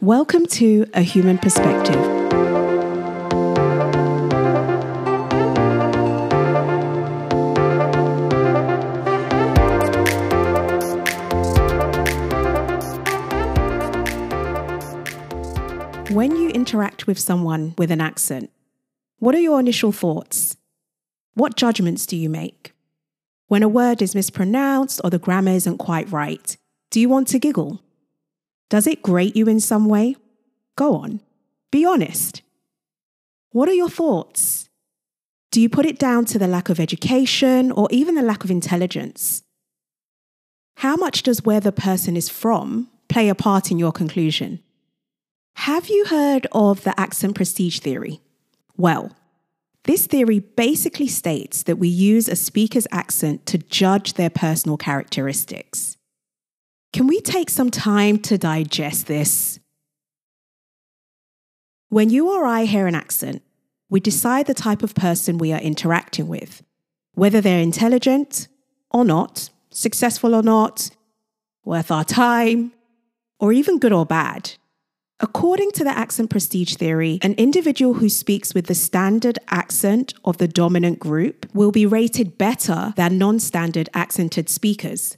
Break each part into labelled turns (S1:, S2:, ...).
S1: Welcome to A Human Perspective. When you interact with someone with an accent, what are your initial thoughts? What judgments do you make? When a word is mispronounced or the grammar isn't quite right, do you want to giggle? Does it grate you in some way? Go on, be honest. What are your thoughts? Do you put it down to the lack of education or even the lack of intelligence? How much does where the person is from play a part in your conclusion? Have you heard of the accent prestige theory? Well, this theory basically states that we use a speaker's accent to judge their personal characteristics. Can we take some time to digest this? When you or I hear an accent, we decide the type of person we are interacting with, whether they're intelligent or not, successful or not, worth our time, or even good or bad. According to the accent prestige theory, an individual who speaks with the standard accent of the dominant group will be rated better than non standard accented speakers.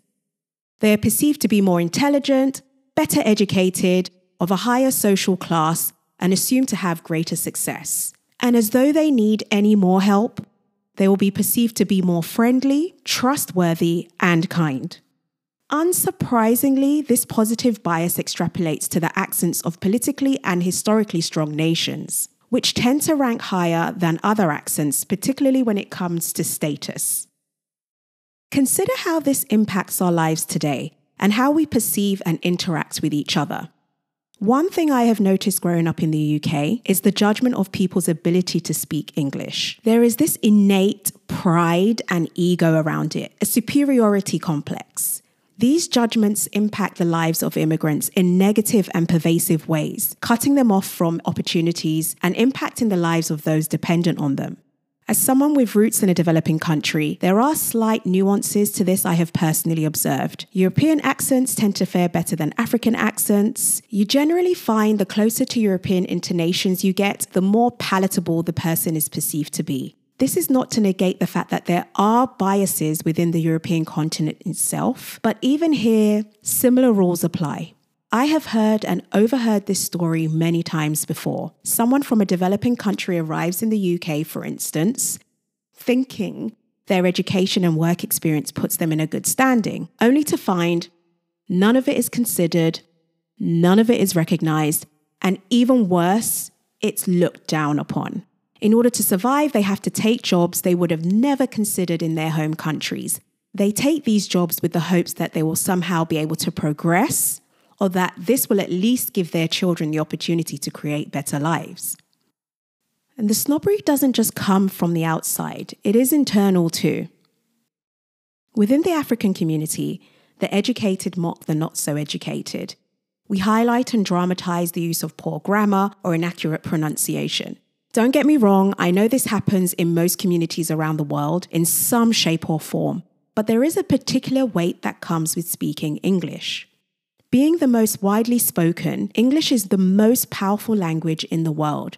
S1: They are perceived to be more intelligent, better educated, of a higher social class, and assumed to have greater success. And as though they need any more help, they will be perceived to be more friendly, trustworthy, and kind. Unsurprisingly, this positive bias extrapolates to the accents of politically and historically strong nations, which tend to rank higher than other accents, particularly when it comes to status. Consider how this impacts our lives today and how we perceive and interact with each other. One thing I have noticed growing up in the UK is the judgment of people's ability to speak English. There is this innate pride and ego around it, a superiority complex. These judgments impact the lives of immigrants in negative and pervasive ways, cutting them off from opportunities and impacting the lives of those dependent on them. As someone with roots in a developing country, there are slight nuances to this I have personally observed. European accents tend to fare better than African accents. You generally find the closer to European intonations you get, the more palatable the person is perceived to be. This is not to negate the fact that there are biases within the European continent itself, but even here, similar rules apply. I have heard and overheard this story many times before. Someone from a developing country arrives in the UK, for instance, thinking their education and work experience puts them in a good standing, only to find none of it is considered, none of it is recognized, and even worse, it's looked down upon. In order to survive, they have to take jobs they would have never considered in their home countries. They take these jobs with the hopes that they will somehow be able to progress or that this will at least give their children the opportunity to create better lives. And the snobbery doesn't just come from the outside, it is internal too. Within the African community, the educated mock the not so educated. We highlight and dramatize the use of poor grammar or inaccurate pronunciation. Don't get me wrong, I know this happens in most communities around the world in some shape or form, but there is a particular weight that comes with speaking English. Being the most widely spoken, English is the most powerful language in the world.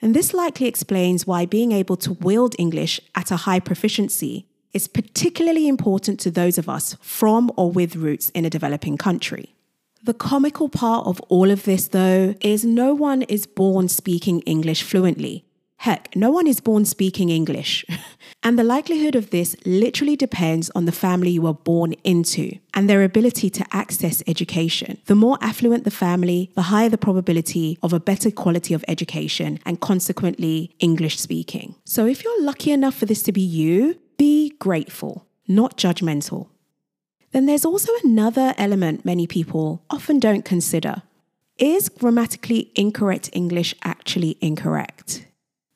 S1: And this likely explains why being able to wield English at a high proficiency is particularly important to those of us from or with roots in a developing country. The comical part of all of this, though, is no one is born speaking English fluently. Heck, no one is born speaking English. and the likelihood of this literally depends on the family you were born into and their ability to access education. The more affluent the family, the higher the probability of a better quality of education and consequently English speaking. So if you're lucky enough for this to be you, be grateful, not judgmental. Then there's also another element many people often don't consider. Is grammatically incorrect English actually incorrect?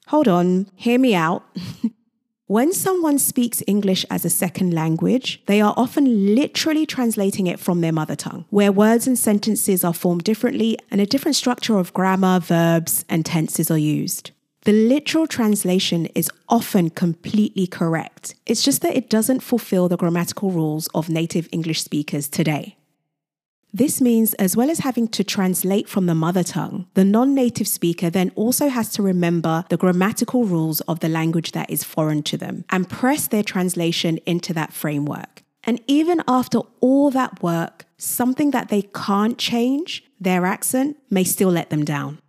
S1: Hold on, hear me out. when someone speaks English as a second language, they are often literally translating it from their mother tongue, where words and sentences are formed differently and a different structure of grammar, verbs, and tenses are used. The literal translation is often completely correct. It's just that it doesn't fulfill the grammatical rules of native English speakers today. This means, as well as having to translate from the mother tongue, the non native speaker then also has to remember the grammatical rules of the language that is foreign to them and press their translation into that framework. And even after all that work, something that they can't change, their accent, may still let them down.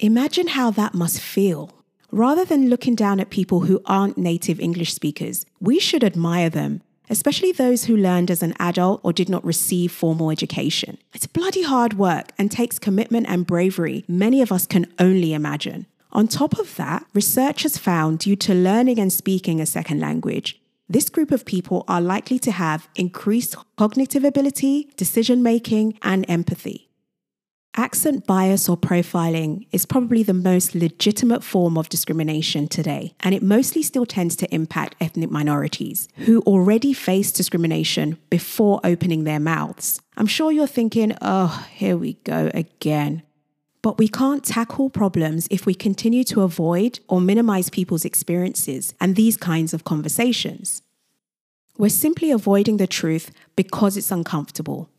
S1: Imagine how that must feel. Rather than looking down at people who aren't native English speakers, we should admire them especially those who learned as an adult or did not receive formal education. It's bloody hard work and takes commitment and bravery many of us can only imagine. On top of that, research has found due to learning and speaking a second language, this group of people are likely to have increased cognitive ability, decision making, and empathy. Accent bias or profiling is probably the most legitimate form of discrimination today, and it mostly still tends to impact ethnic minorities who already face discrimination before opening their mouths. I'm sure you're thinking, oh, here we go again. But we can't tackle problems if we continue to avoid or minimize people's experiences and these kinds of conversations. We're simply avoiding the truth because it's uncomfortable.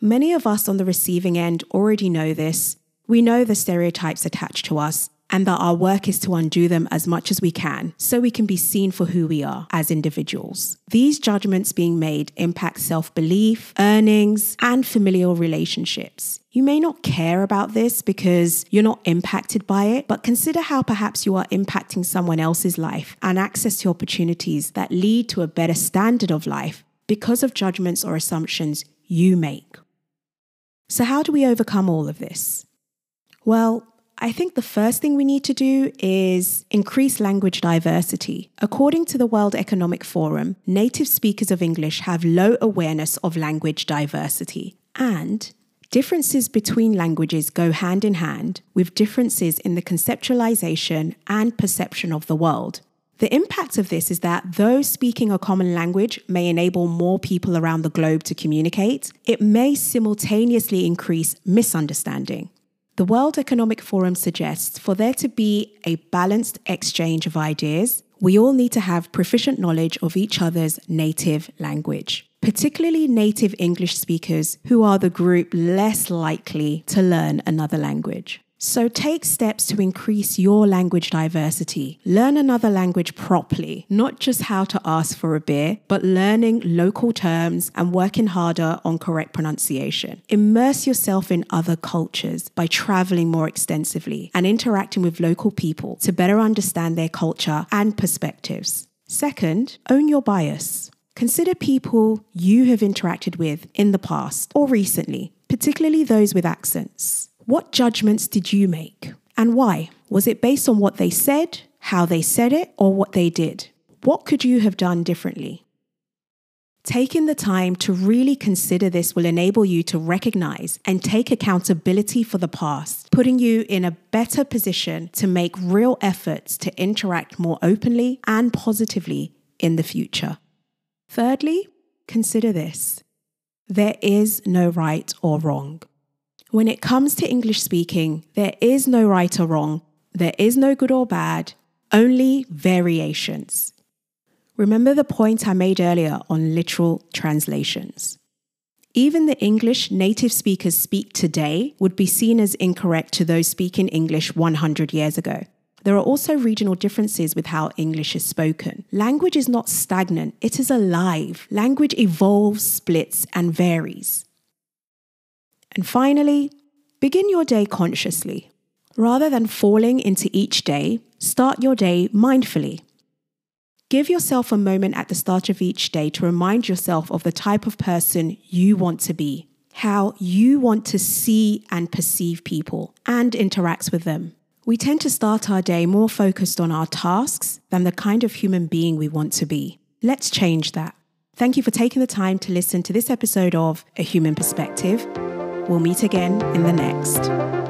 S1: Many of us on the receiving end already know this. We know the stereotypes attached to us and that our work is to undo them as much as we can so we can be seen for who we are as individuals. These judgments being made impact self belief, earnings, and familial relationships. You may not care about this because you're not impacted by it, but consider how perhaps you are impacting someone else's life and access to opportunities that lead to a better standard of life because of judgments or assumptions you make. So, how do we overcome all of this? Well, I think the first thing we need to do is increase language diversity. According to the World Economic Forum, native speakers of English have low awareness of language diversity, and differences between languages go hand in hand with differences in the conceptualization and perception of the world. The impact of this is that though speaking a common language may enable more people around the globe to communicate, it may simultaneously increase misunderstanding. The World Economic Forum suggests for there to be a balanced exchange of ideas, we all need to have proficient knowledge of each other's native language, particularly native English speakers who are the group less likely to learn another language. So take steps to increase your language diversity. Learn another language properly, not just how to ask for a beer, but learning local terms and working harder on correct pronunciation. Immerse yourself in other cultures by traveling more extensively and interacting with local people to better understand their culture and perspectives. Second, own your bias. Consider people you have interacted with in the past or recently, particularly those with accents. What judgments did you make and why? Was it based on what they said, how they said it, or what they did? What could you have done differently? Taking the time to really consider this will enable you to recognize and take accountability for the past, putting you in a better position to make real efforts to interact more openly and positively in the future. Thirdly, consider this there is no right or wrong. When it comes to English speaking, there is no right or wrong, there is no good or bad, only variations. Remember the point I made earlier on literal translations. Even the English native speakers speak today would be seen as incorrect to those speaking English 100 years ago. There are also regional differences with how English is spoken. Language is not stagnant, it is alive. Language evolves, splits, and varies. And finally, begin your day consciously. Rather than falling into each day, start your day mindfully. Give yourself a moment at the start of each day to remind yourself of the type of person you want to be, how you want to see and perceive people, and interact with them. We tend to start our day more focused on our tasks than the kind of human being we want to be. Let's change that. Thank you for taking the time to listen to this episode of A Human Perspective. We'll meet again in the next.